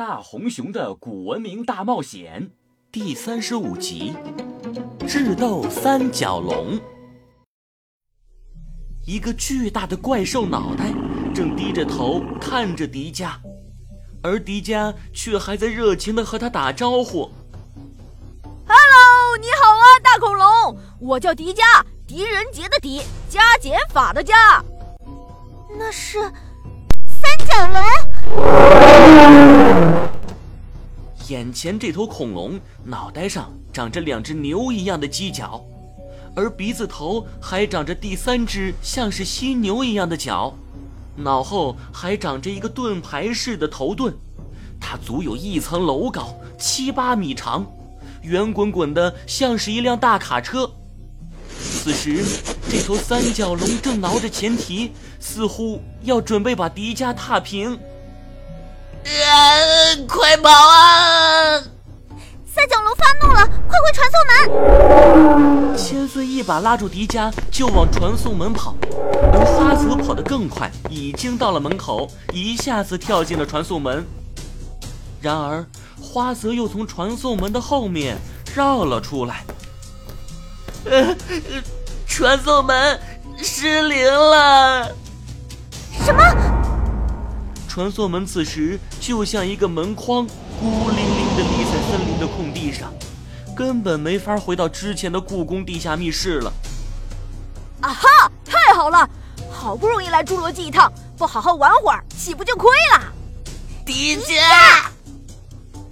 大红熊的古文明大冒险》第三十五集：智斗三角龙。一个巨大的怪兽脑袋正低着头看着迪迦，而迪迦却还在热情的和他打招呼：“Hello，你好啊，大恐龙，我叫迪迦，狄仁杰的狄，加减法的加。”那是三角龙。眼前这头恐龙脑袋上长着两只牛一样的犄角，而鼻子头还长着第三只像是犀牛一样的角，脑后还长着一个盾牌式的头盾，它足有一层楼高，七八米长，圆滚滚的像是一辆大卡车。此时，这头三角龙正挠着前蹄，似乎要准备把迪迦踏平。啊！快跑啊！三角龙发怒了，快回传送门！千岁一把拉住迪迦，就往传送门跑。而花泽跑得更快，已经到了门口，一下子跳进了传送门。然而，花泽又从传送门的后面绕了出来。呃，传送门失灵了。什么？传送门此时就像一个门框，孤零零地立在森林的空地上，根本没法回到之前的故宫地下密室了。啊哈！太好了，好不容易来侏罗纪一趟，不好好玩会儿，岂不就亏了？迪迦！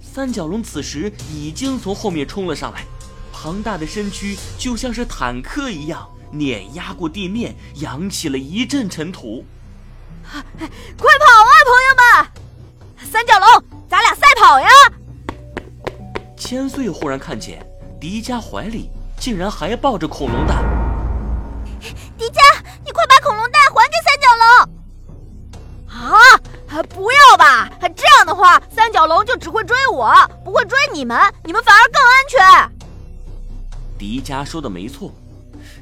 三角龙此时已经从后面冲了上来，庞大的身躯就像是坦克一样碾压过地面，扬起了一阵尘土。快跑！三角龙，咱俩赛跑呀！千岁忽然看见迪迦怀里竟然还抱着恐龙蛋。迪迦，你快把恐龙蛋还给三角龙！啊，不要吧！这样的话，三角龙就只会追我，不会追你们，你们反而更安全。迪迦说的没错，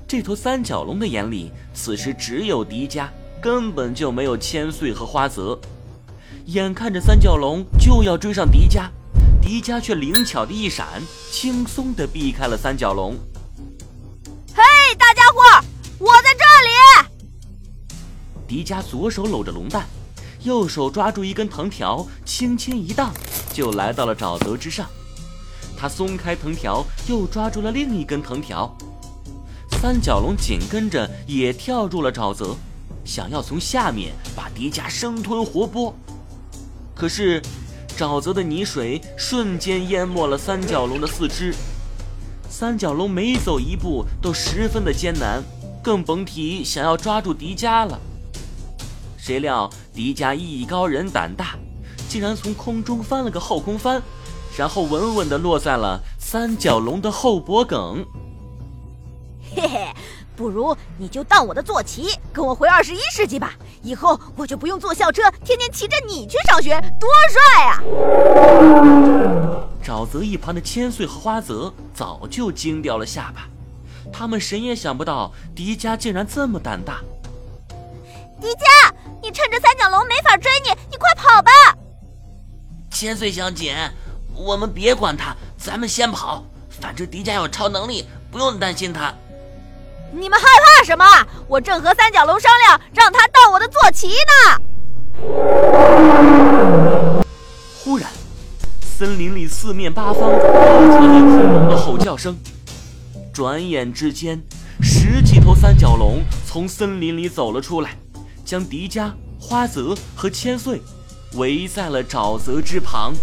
这头三角龙的眼里此时只有迪迦。根本就没有千岁和花泽，眼看着三角龙就要追上迪迦，迪迦却灵巧的一闪，轻松的避开了三角龙。嘿，大家伙，我在这里！迪迦左手搂着龙蛋，右手抓住一根藤条，轻轻一荡，就来到了沼泽之上。他松开藤条，又抓住了另一根藤条，三角龙紧跟着也跳入了沼泽。想要从下面把迪迦生吞活剥，可是沼泽的泥水瞬间淹没了三角龙的四肢，三角龙每走一步都十分的艰难，更甭提想要抓住迪迦了。谁料迪迦艺高人胆大，竟然从空中翻了个后空翻，然后稳稳地落在了三角龙的后脖梗。嘿嘿。不如你就当我的坐骑，跟我回二十一世纪吧。以后我就不用坐校车，天天骑着你去上学，多帅啊！沼泽一旁的千岁和花泽早就惊掉了下巴，他们谁也想不到迪迦竟然这么胆大。迪迦，你趁着三角龙没法追你，你快跑吧！千岁小姐，我们别管他，咱们先跑。反正迪迦有超能力，不用担心他。你们害怕什么？我正和三角龙商量，让他当我的坐骑呢。忽然，森林里四面八方都传来恐龙的吼叫声。转眼之间，十几头三角龙从森林里走了出来，将迪迦、花泽和千岁围在了沼泽之旁。